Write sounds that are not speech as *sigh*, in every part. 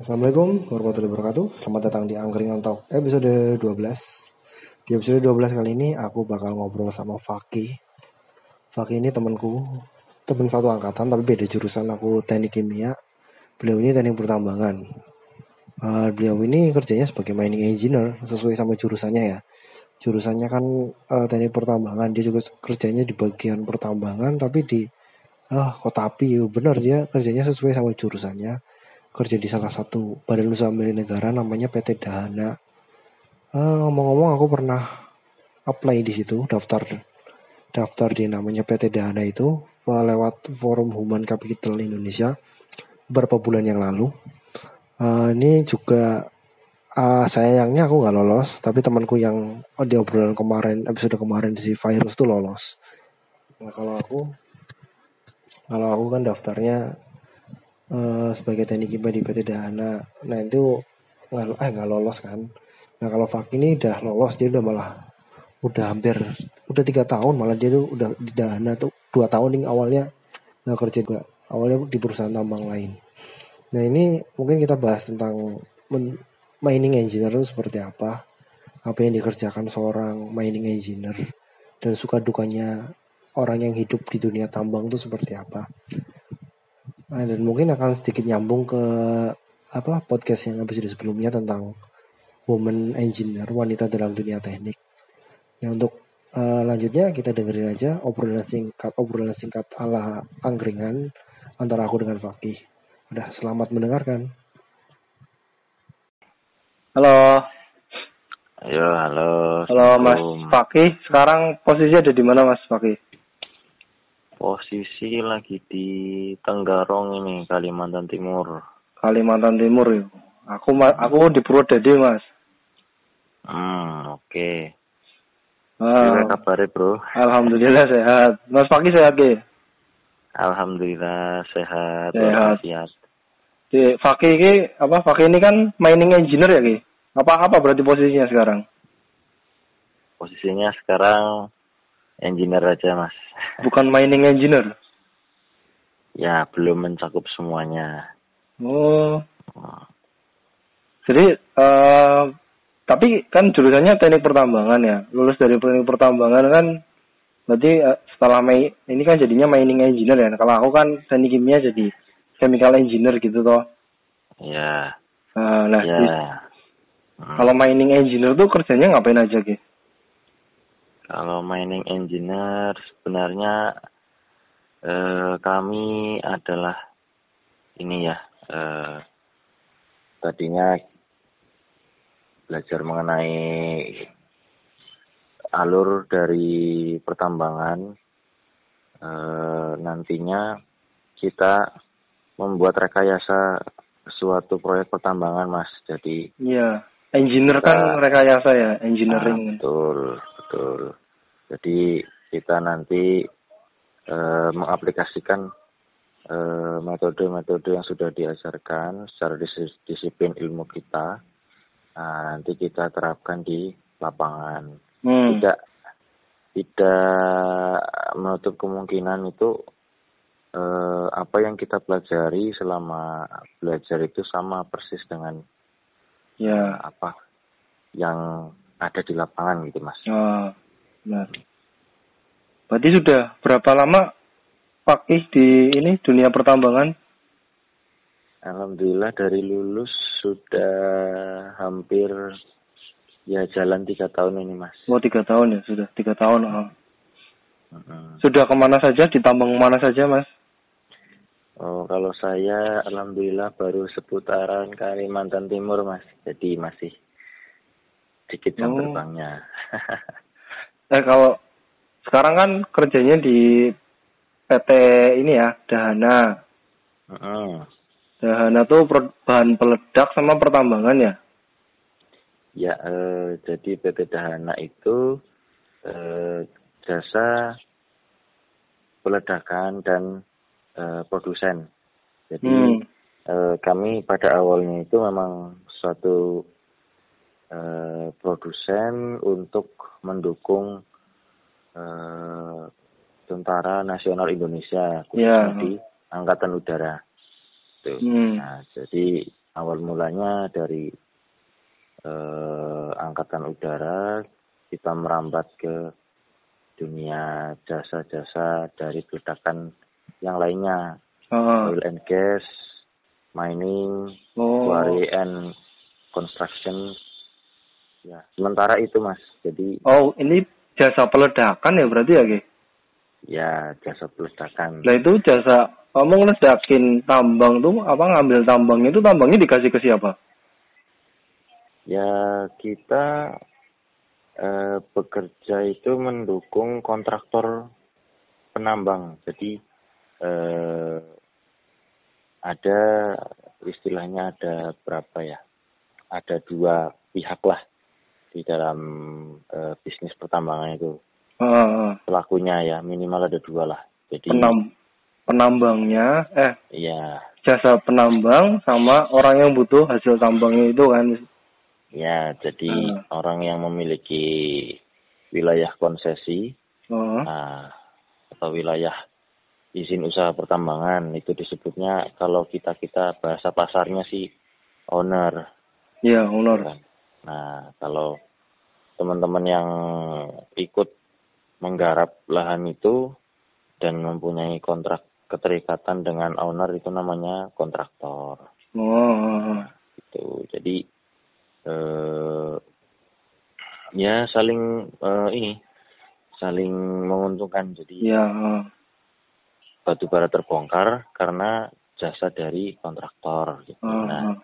Assalamualaikum warahmatullahi wabarakatuh. Selamat datang di Angkringan Talk episode 12. Di episode 12 kali ini aku bakal ngobrol sama Faki. Faki ini temanku, teman satu angkatan tapi beda jurusan. Aku teknik kimia. Beliau ini teknik pertambangan. Uh, beliau ini kerjanya sebagai mining engineer sesuai sama jurusannya ya. Jurusannya kan uh, teknik pertambangan. Dia juga kerjanya di bagian pertambangan tapi di ah kota api. Bener dia kerjanya sesuai sama jurusannya kerja di salah satu badan usaha milik negara namanya PT Dahana. Uh, ngomong-ngomong aku pernah apply di situ daftar daftar di namanya PT Dahana itu uh, lewat Forum Human Capital Indonesia beberapa bulan yang lalu. Uh, ini juga uh, sayangnya aku nggak lolos, tapi temanku yang oh, di obrolan kemarin episode kemarin si virus tuh lolos. Nah kalau aku kalau aku kan daftarnya uh, sebagai teknik IPA di PT Dahana. Nah itu nggak eh nggak lolos kan. Nah kalau Fak ini udah lolos dia udah malah udah hampir udah tiga tahun malah dia tuh udah di Dahana tuh dua tahun nih awalnya nggak kerja juga awalnya di perusahaan tambang lain. Nah ini mungkin kita bahas tentang mining engineer itu seperti apa, apa yang dikerjakan seorang mining engineer dan suka dukanya orang yang hidup di dunia tambang itu seperti apa. Nah, dan mungkin akan sedikit nyambung ke apa podcast yang episode sebelumnya tentang woman engineer wanita dalam dunia teknik. Nah untuk uh, lanjutnya kita dengerin aja obrolan singkat obrolan singkat ala angkringan antara aku dengan Fakih. Udah selamat mendengarkan. Halo. Ayo, halo. Halo Mas Fakih. Sekarang posisinya ada di mana Mas Fakih? Posisi lagi di Tenggarong ini, Kalimantan Timur. Kalimantan Timur ya. Aku aku di Purwodadi, Mas. Hmm, oke. Okay. Ah. Gimana kabarnya, Bro? Alhamdulillah sehat. Mas Pagi sehat, Ki? Alhamdulillah sehat. Sehat. sehat. Di Fakih ini apa? Fakih ini kan mining engineer ya, Ki? Apa apa berarti posisinya sekarang? Posisinya sekarang engineer aja mas. *laughs* Bukan mining engineer? Ya belum mencakup semuanya. Oh. oh. Jadi uh, tapi kan jurusannya teknik pertambangan ya. Lulus dari teknik pertambangan kan berarti uh, setelah Mei ini kan jadinya mining engineer ya. Kalau aku kan teknik kimia jadi chemical engineer gitu toh. Ya. Uh, nah. Hmm. Kalau mining engineer tuh kerjanya ngapain aja gitu? Kalau mining engineer sebenarnya eh, kami adalah ini ya eh, tadinya belajar mengenai alur dari pertambangan eh, nantinya kita membuat rekayasa suatu proyek pertambangan mas. Jadi iya engineer kan rekayasa ya engineering. Nah, betul betul jadi kita nanti e, mengaplikasikan eh, metode-metode yang sudah diajarkan secara disiplin ilmu kita. Nah, nanti kita terapkan di lapangan. Hmm. Tidak tidak menutup kemungkinan itu eh, apa yang kita pelajari selama belajar itu sama persis dengan ya apa yang ada di lapangan gitu mas. Oh. Nah, berarti sudah berapa lama Fakih di ini dunia pertambangan? Alhamdulillah dari lulus sudah hampir ya jalan tiga tahun ini mas. Oh tiga tahun ya sudah tiga tahun. Oh. Sudah ke mana saja? Ditambang mana saja mas? Oh kalau saya alhamdulillah baru seputaran Kalimantan Timur mas, jadi masih sedikit jam oh. terbangnya. *laughs* eh kalau sekarang kan kerjanya di PT ini ya Dahana. Uh. Dahana tuh bahan peledak sama pertambangan ya? Ya, eh, jadi PT Dahana itu eh, jasa peledakan dan eh, produsen. Jadi hmm. eh, kami pada awalnya itu memang suatu eh, produsen untuk mendukung eh, Tentara Nasional Indonesia khususnya yeah. di Angkatan Udara. Tuh. Hmm. Nah, jadi awal mulanya dari eh, angkatan udara kita merambat ke dunia jasa-jasa dari ledakan yang lainnya Ah, oil and gas mining oh, quarry and construction ya sementara itu mas jadi oh, ini jasa peledakan ya berarti ya, Ki? ya jasa peledakan Lah itu jasa kamu ngeledakin tambang tuh apa ngambil tambang itu tambangnya dikasih ke siapa? Ya, kita eh, bekerja itu mendukung kontraktor penambang. Jadi eh, ada istilahnya ada berapa ya? Ada dua pihak lah di dalam eh, bisnis pertambangan itu. Ah. Pelakunya ya minimal ada dua lah. Jadi penam penambangnya eh ya jasa penambang sama orang yang butuh hasil tambangnya itu kan. ya jadi Hmm. orang yang memiliki wilayah konsesi Oh, Nah, atau wilayah izin usaha pertambangan itu disebutnya kalau kita kita bahasa pasarnya sih owner. iya, honor. kan. Nah, kalau teman-teman yang ikut menggarap lahan itu dan mempunyai kontrak keterikatan dengan owner itu namanya kontraktor. Oh. Gitu. Jadi eh, ya saling eh, ini saling menguntungkan. Jadi ah. batu bara terbongkar karena jasa dari kontraktor gitu. Ah, Nah, ah.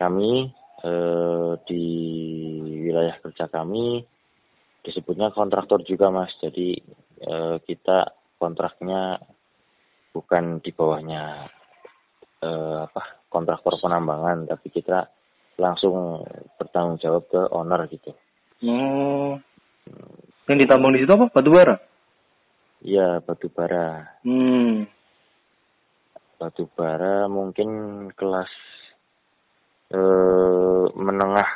kami eh, di wilayah kerja kami disebutnya kontraktor juga Mas. Jadi eh, kita kontraknya bukan di bawahnya eh, apa kontraktor penambangan, tapi kita langsung bertanggung jawab ke owner gitu. Oh. Yang ditambang di situ apa? Batu bara. Iya, batu bara. Hmm. batu bara mungkin kelas eh menengah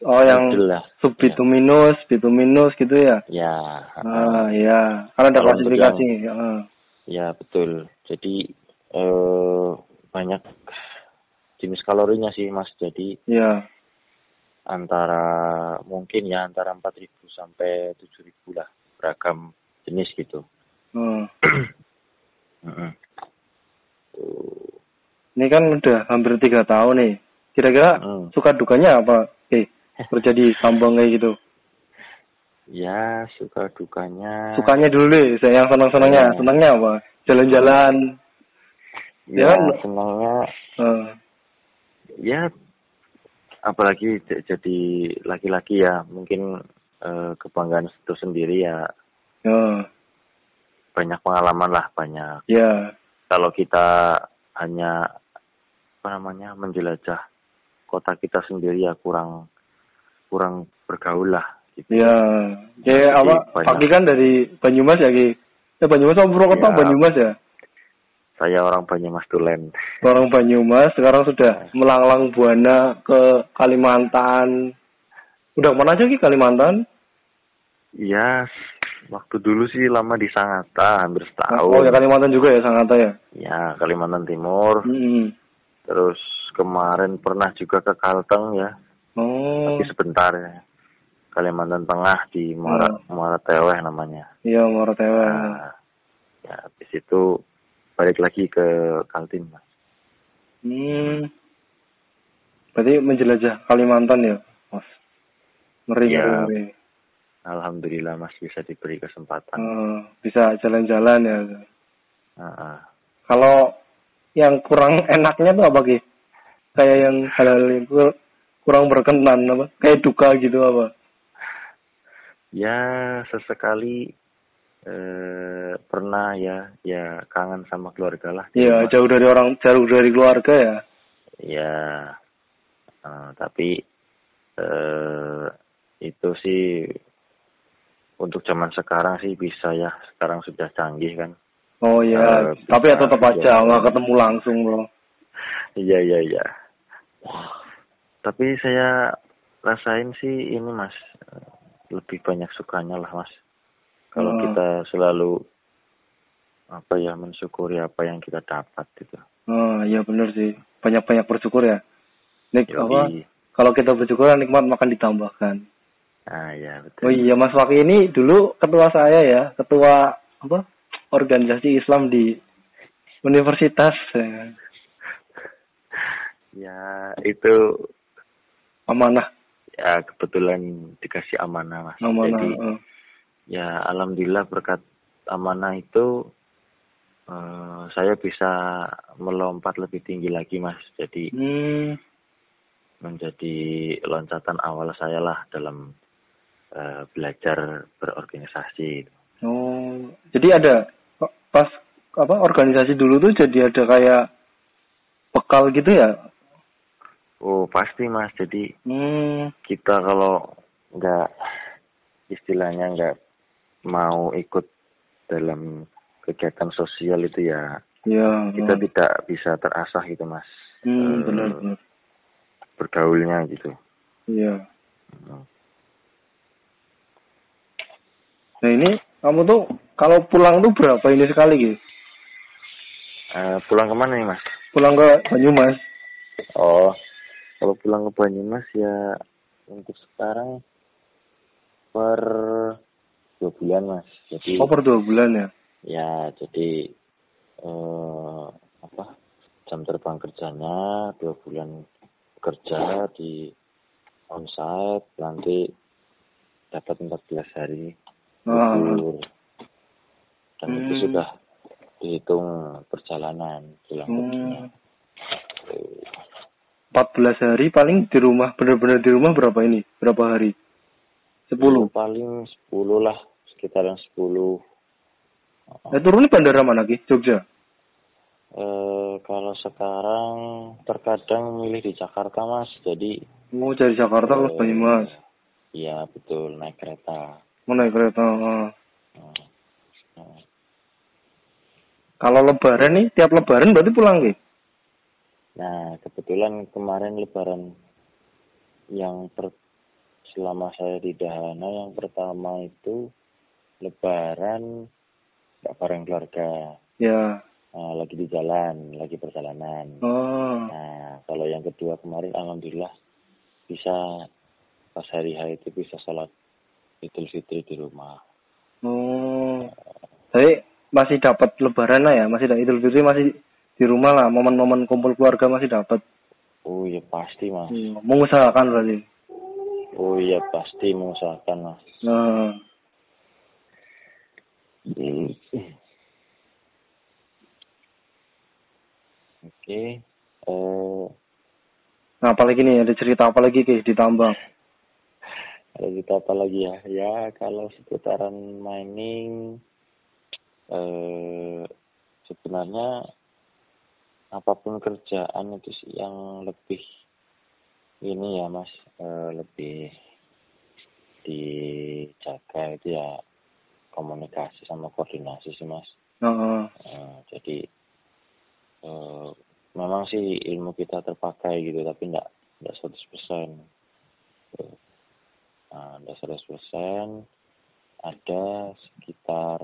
Oh, yang lah sub bituminus, bituminus gitu ya. ya Ah, iya. Karena ada Kalau untuk klasifikasi. Ah. ya betul jadi eh banyak jenis kalorinya sih mas jadi Iya. antara mungkin ya antara 4000 sampai 7000 lah beragam jenis gitu *clears throat* Hmm. Tuh. Ini kan udah hampir tiga tahun nih. Kira-kira Mm. suka dukanya apa? Eh, kerja di tambang kayak gitu. ya suka dukanya Sukanya dulu deh, saya yang senang-senangnya. Iya. Senangnya apa? Jalan-jalan. ya ya kan? senangnya Ah, ya apalagi jadi laki-laki ya mungkin eh, kebanggaan itu sendiri ya ya, banyak pengalaman lah banyak ya, kalau kita hanya apa namanya menjelajah kota kita sendiri ya kurang kurang bergaul lah gitu ya. Jadi apa? Pagi kan dari Banyumas ya, Ki? Eh, Banyumas sama Purwokerto? Ya. Banyumas ya? saya orang Banyumas Tulen Orang Banyumas sekarang sudah melanglang buana ke Kalimantan. Udah mana aja Ki Kalimantan? ya waktu dulu sih lama di Sangatta hampir Oh, setahun ya Kalimantan juga ya Sangatta ya? ya Kalimantan Timur Hmm. Terus kemarin pernah juga ke Kalteng ya Oh, tapi sebentar ya. Kalimantan Tengah di Muara Hmm. Muara Teweh namanya. iya Morotewa. Nah, ya habis itu balik lagi ke Kaltim mas. Hmm. Berarti menjelajah Kalimantan ya, Mas? Ngeri, ngeri, ngeri. Alhamdulillah mas bisa diberi kesempatan. Eh, bisa jalan-jalan ya. Ah, ah. Kalau yang kurang enaknya tuh apa, Ki? Kayak yang hal-hal yang kur- kurang berkenan, apa? Kayak duka gitu apa? Ya sesekali eh, pernah ya ya kangen sama keluarga lah. Iya, jauh dari orang, jauh dari keluarga ya. Ya, eh, tapi eh, itu sih untuk zaman sekarang sih bisa ya. Sekarang sudah canggih kan. Oh iya, Eh, tapi ya tetap aja iya. nggak ketemu langsung, Bro. Iya iya iya. Tapi saya rasain sih ini mas lebih banyak sukanya lah mas. Kalau Hmm. kita selalu apa ya mensyukuri apa yang kita dapat gitu. Oh, iya bener sih. banyak-banyak bersyukur ya. Nik Yoi. apa? Kalau kita bersyukur nikmat makan ditambahkan. Ah ya betul. Oh iya Mas Waki ini dulu ketua saya ya, ketua apa? Organisasi Islam di universitas. Ya. Itu Amanah, ya kebetulan dikasih amanah mas. amanah. Jadi eh. ya alhamdulillah berkat amanah itu eh, saya bisa melompat lebih tinggi lagi mas. Jadi Hmm, menjadi loncatan awal saya lah dalam eh, belajar berorganisasi. oh, jadi ada pas apa organisasi dulu tuh jadi ada kayak bekal gitu ya? Oh pasti mas. Jadi Hmm, kita kalau nggak istilahnya nggak mau ikut dalam kegiatan sosial itu ya ya. kita hmm. tidak bisa terasah gitu mas Hmm, Eh, benar benar. bergaulnya gitu. Iya. Hmm. Nah ini kamu tuh kalau pulang tuh berapa ini sekali gitu? Eh, pulang ke mana nih mas? Pulang ke Banyumas. Oh kalau pulang ke Banyumas ya untuk sekarang per dua bulan mas. Jadi Oh per dua bulan ya? ya jadi eh, apa jam terbang kerjanya dua bulan kerja di onsite nanti dapat 14 hari Ah. libur dan itu Hmm. sudah dihitung perjalanan pulang perginya. Hmm. 14 hari paling di rumah benar-benar di rumah berapa ini? Berapa hari? 10. paling 10 lah sekitaran 10 Nah, turun di bandara mana Ki? Jogja. eh kalau sekarang terkadang milih di Jakarta mas jadi Mau dari Jakarta ke eh, Banyumas. iya betul naik kereta Mau naik kereta. ah. Hmm. Kalau lebaran nih, tiap lebaran berarti pulang Ki? Nah, kebetulan kemarin lebaran yang per, selama saya di Dahana yang pertama itu lebaran nggak bareng keluarga. Ya. Nah, lagi di jalan, lagi perjalanan. Oh. Nah, kalau yang kedua kemarin alhamdulillah bisa pas hari H itu bisa sholat Idul Fitri di rumah. Oh. Tapi masih dapat lebaran lah ya, masih dapat Idul Fitri masih di rumah lah, momen-momen kumpul keluarga masih dapat. Oh iya pasti mas. Hmm, mengusahakan berarti. Oh iya pasti mengusahakan mas. Nah, Hmm. Oke. Eh, nah apalagi nih ada cerita apa lagi Ki di tambang? ada kita apa lagi ya? Ya kalau seputaran mining, eh, sebenarnya apa pun kerjaan itu sih yang lebih ini ya mas, eh, lebih dijaga itu ya komunikasi sama koordinasi sih mas. Nah, Eh, jadi eh, memang sih ilmu kita terpakai gitu tapi enggak enggak 100%. Tuh. Nah, enggak 100%. Ada sekitar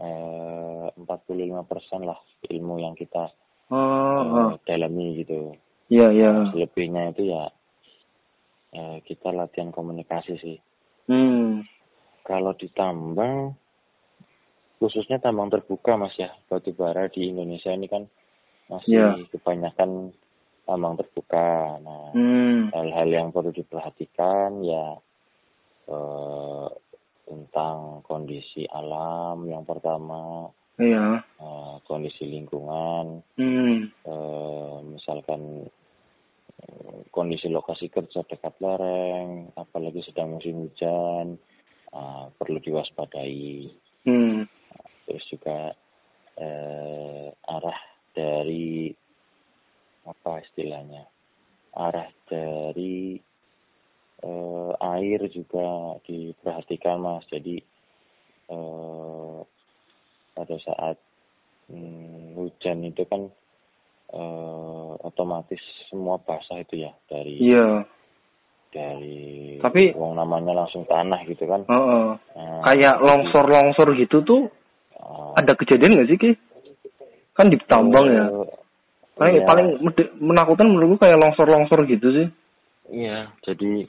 eh 45% lah ilmu yang kita oh, eh, oh. dalami gitu. iya iya. Selebihnya itu ya eh, kita latihan komunikasi sih. Hmm, Kalau ditambang khususnya tambang terbuka mas ya batu bara di Indonesia ini kan masih Iya. kebanyakan tambang terbuka. Nah hmm, hal-hal yang perlu diperhatikan ya eh, tentang kondisi alam yang pertama iya. eh, kondisi lingkungan Hmm, eh, misalkan eh, kondisi lokasi kerja dekat lereng apalagi sedang musim hujan eh, perlu diwaspadai. Hmm, terus juga eh, arah dari apa istilahnya arah dari eh, air juga diperhatikan mas jadi eh, pada saat hmm, hujan itu kan eh, otomatis semua basah itu ya dari iya. dari Tapi- uang namanya langsung tanah gitu kan Oh, oh. Nah, Kayak longsor-longsor gitu tuh eh, ada kejadian nggak sih Ki? Kan di tambang ya. Eh, Paling Iya. paling menakutkan menurutku kayak longsor-longsor gitu sih. Iya, jadi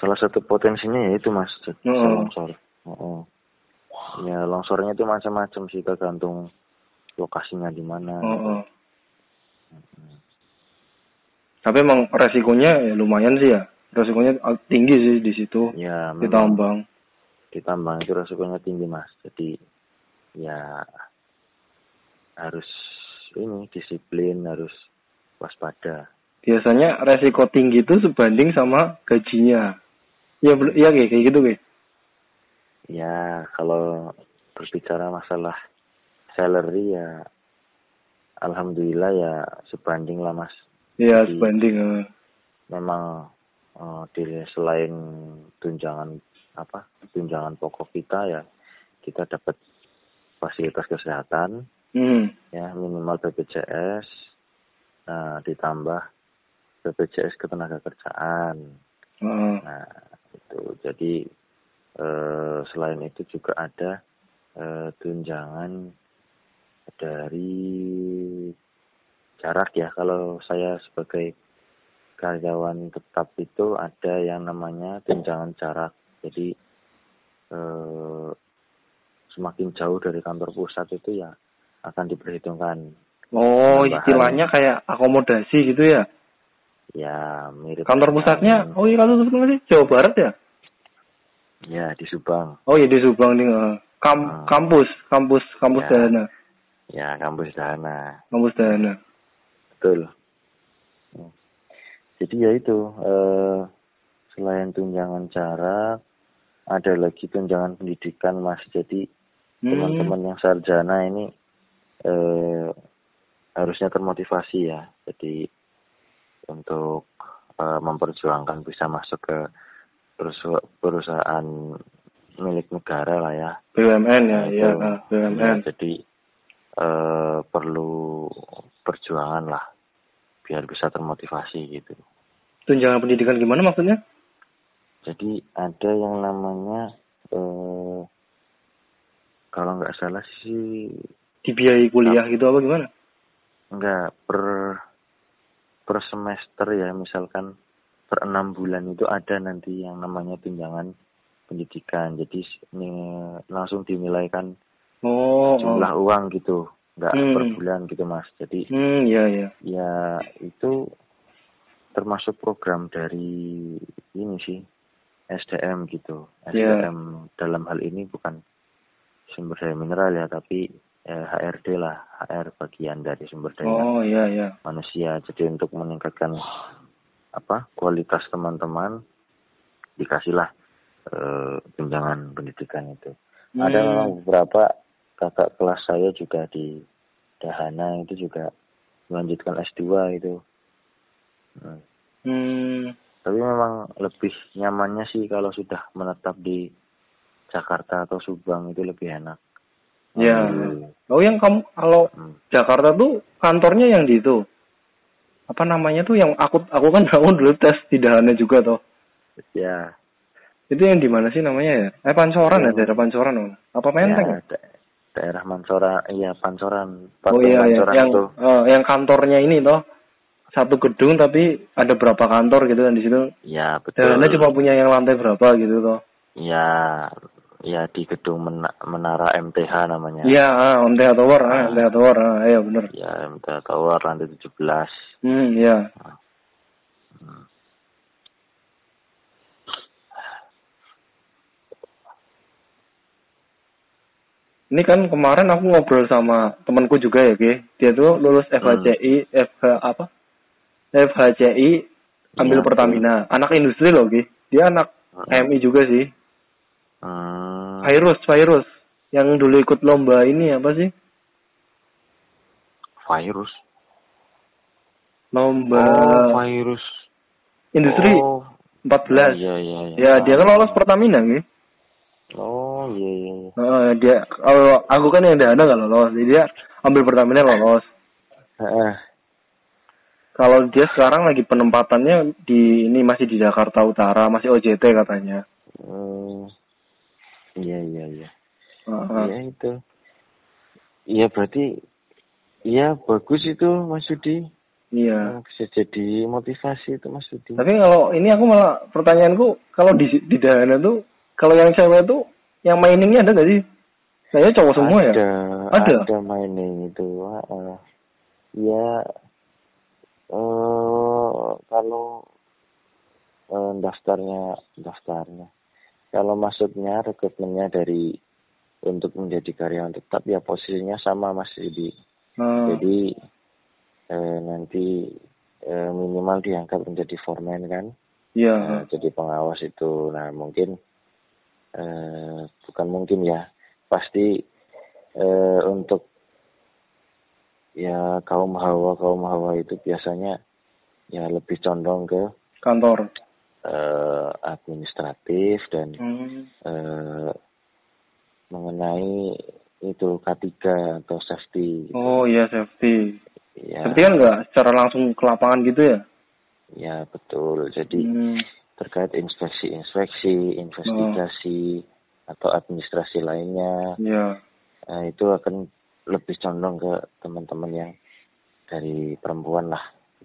salah satu potensinya ya itu mas, bisa longsor. Heeh. Ya longsornya itu macam-macam sih tergantung lokasinya di mana. Heeh. Tapi emang resikonya ya lumayan sih ya. Resikonya tinggi sih di situ. Ya Di tambang. ditambang itu resikonya tinggi mas, jadi ya harus ini disiplin, harus waspada. Biasanya resiko tinggi itu sebanding sama gajinya. Ya, iya kayak kayak gitu kayak. Ya kalau berbicara masalah salary ya, alhamdulillah ya sebanding lah mas. Iya sebanding. eh. memang eh, di selain tunjangan apa tunjangan pokok kita ya kita dapat fasilitas kesehatan Hmm. ya minimal BPJS nah ditambah BPJS ketenaga kerjaan Heeh. nah itu jadi eh, selain itu juga ada eh, tunjangan dari jarak ya kalau saya sebagai karyawan tetap itu ada yang namanya tunjangan jarak jadi eh, semakin jauh dari kantor pusat itu ya akan diperhitungkan Oh, Tambahan. istilahnya kayak akomodasi gitu ya. Ya mirip Kantor pusatnya, oh iya kantor pusatnya sih Jawa Barat ya? ya di Subang Oh iya di Subang nih. eh. Kam Hmm. kampus, kampus, kampus Ya. Dahana, ya kampus dana kampus Dahana. Betul. Jadi ya itu, eh, selain tunjangan jarak, ada lagi tunjangan pendidikan mas. Jadi Hmm. teman-teman yang sarjana ini eh, harusnya termotivasi ya. Jadi untuk eh, memperjuangkan bisa masuk ke perusa- perusahaan milik negara lah ya. BUMN ya, iya, itu. nah, Ya, BUMN. jadi eh, perlu perjuangan lah biar bisa termotivasi gitu. Tunjangan pendidikan gimana maksudnya? Jadi ada yang namanya eh, kalau nggak salah sih Dibiayai kuliah gitu apa gimana? nggak per per semester ya misalkan per enam bulan itu ada nanti yang namanya tunjangan pendidikan. Jadi ini langsung dinilaikan Oh, oh. jumlah uang gitu, nggak Hmm. per bulan gitu mas. Jadi Hmm, iya, iya. ya itu termasuk program dari ini sih SDM gitu Ya. SDM dalam hal ini bukan sumber daya mineral ya tapi eh, HRD lah HR bagian dari sumber daya Oh, iya, iya. manusia jadi untuk meningkatkan apa kualitas teman-teman dikasihlah eh, tunjangan pendidikan itu ada Hmm. memang beberapa kakak kelas saya juga di Dahana itu juga melanjutkan S2 itu. Hmm. Hmm. Tapi memang lebih nyamannya sih kalau sudah menetap di Jakarta atau Subang itu lebih enak. Ya. Hmm. Oh, yang kamu kalau Hmm. Jakarta tuh kantornya yang di itu. Apa namanya tuh yang aku aku kan *laughs* aku dulu tes di Dahana juga tuh. Ya, Itu yang di mana sih namanya ya? Eh Pancoran ya, Yang- daerah Pancoran. Apa Menteng? ya ya? da- daerah Mansora, iya Pancoran, Oh iya, iya. Pancoran yang itu. eh, yang kantornya ini toh satu gedung tapi ada berapa kantor gitu kan di situ. Ya betul. Dahana cuma punya yang lantai berapa gitu toh. Ya, ya di gedung Mena- Menara MTH namanya. Iya, ah, MTH Tower, ah, Ah. MTH Tower, ah, iya. Ya MTH Tower lantai 17. Hmm, iya. Hmm. Ini kan kemarin aku ngobrol sama temanku juga ya, Ki. Dia tuh lulus Hmm. FHCI, FH apa? FHCI ambil Iya. Pertamina. Anak industri loh, Ki. Dia anak Hmm. MI juga sih. Hmm. Virus, virus. Yang dulu ikut lomba ini apa sih? Virus. Lomba Oh, virus. industri Oh, 14. Iya, iya, iya. Ya, dia kan lolos Pertamina, Ki. Oh, iya, iya. Heeh, dia kalau aku kan yang dana nggak lolos, jadi dia ambil Pertamina lolos. Heeh. Kalau dia sekarang lagi penempatannya di ini masih di Jakarta Utara, masih OJT katanya. Hmm. Iya, iya, iya. Iya itu. Iya berarti Iya bagus itu Mas Yudi. Iya. Bisa jadi motivasi itu Mas Yudi. Tapi kalau ini aku malah pertanyaanku kalau di di Dahana tuh kalau yang cewek tuh yang mainingnya ada nggak sih? Kayaknya cowok semua ya. ada, Ada? Ada mining itu. Uh, ya eh kalau eh, daftarnya daftarnya kalau masuknya rekrutmennya dari untuk menjadi karyawan tetap ya posisinya sama Mas Yudi. Hmm. Jadi eh, nanti eh, minimal diangkat menjadi foreman kan. Iya. Nah, jadi pengawas itu. Nah, mungkin eh, bukan mungkin ya. Pasti eh, untuk ya kaum hawa kaum hawa itu biasanya ya lebih condong ke Kantor. Eh, administratif dan Hmm. eh, mengenai itu K3 atau safety. Oh iya safety. Ya, Safety kan nggak secara langsung ke lapangan gitu ya? ya betul. Jadi Hmm. terkait inspeksi-inspeksi, investigasi atau administrasi lainnya, Iya. nah, itu akan lebih condong ke teman-teman yang dari perempuan lah.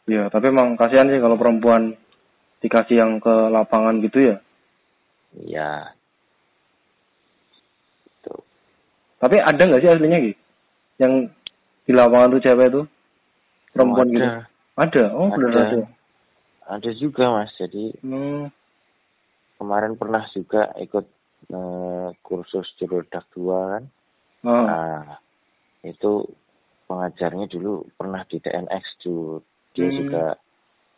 Iya. Tapi emang kasihan sih kalau perempuan dikasih yang ke lapangan gitu ya. Ya, itu Tapi ada nggak sih aslinya gitu? Yang di lapangan tuh cewek tuh perempuan Oh, gitu? ada. Ada. Oh benar Ada. ada. Ada juga mas. Jadi Hmm. kemarin pernah juga ikut eh, kursus jerodak dua kan. Oh. Nah, itu pengajarnya dulu pernah di TNX tuh. Dia Hmm. juga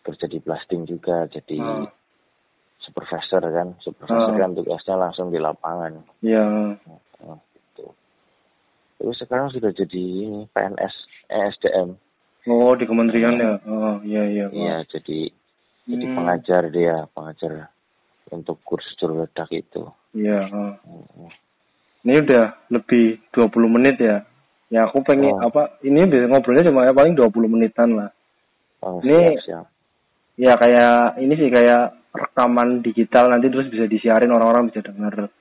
kerja di blasting juga. Jadi Oh. supervisor kan. Supervisor Oh. kan tugasnya langsung di lapangan. Iya. Nah, gitu. Terus sekarang sudah jadi ini PNS ESDM. Oh di kementerian ya. Oh iya iya. Iya, jadi jadi Hmm. pengajar dia, pengajar untuk kursus jerodak itu. Iya. oh. Hmm. Ini udah lebih 20 menit ya. Ya aku pengen Oh. apa? Ini ngobrolnya cuma ya paling 20 menitan lah. Oh, Ini- siap, siap. Ya kayak ini sih kayak rekaman digital nanti terus bisa disiarin orang-orang bisa denger.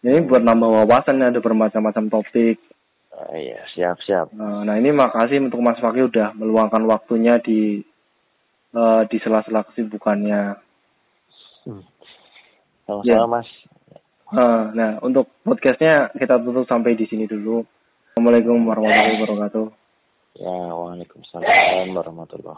Ini buat nambah wawasan ada bermacam-macam topik. Oh, iya, siap, siap. Nah, nah ini makasih untuk Mas Fakih udah meluangkan waktunya di eh, di sela-sela kesibukannya. Hmm. Sama-sama, Ya. Mas. Eh, nah untuk podcastnya kita tutup sampai di sini dulu. Assalamualaikum warahmatullahi wabarakatuh. Ya, Waalaikumsalam warahmatullahi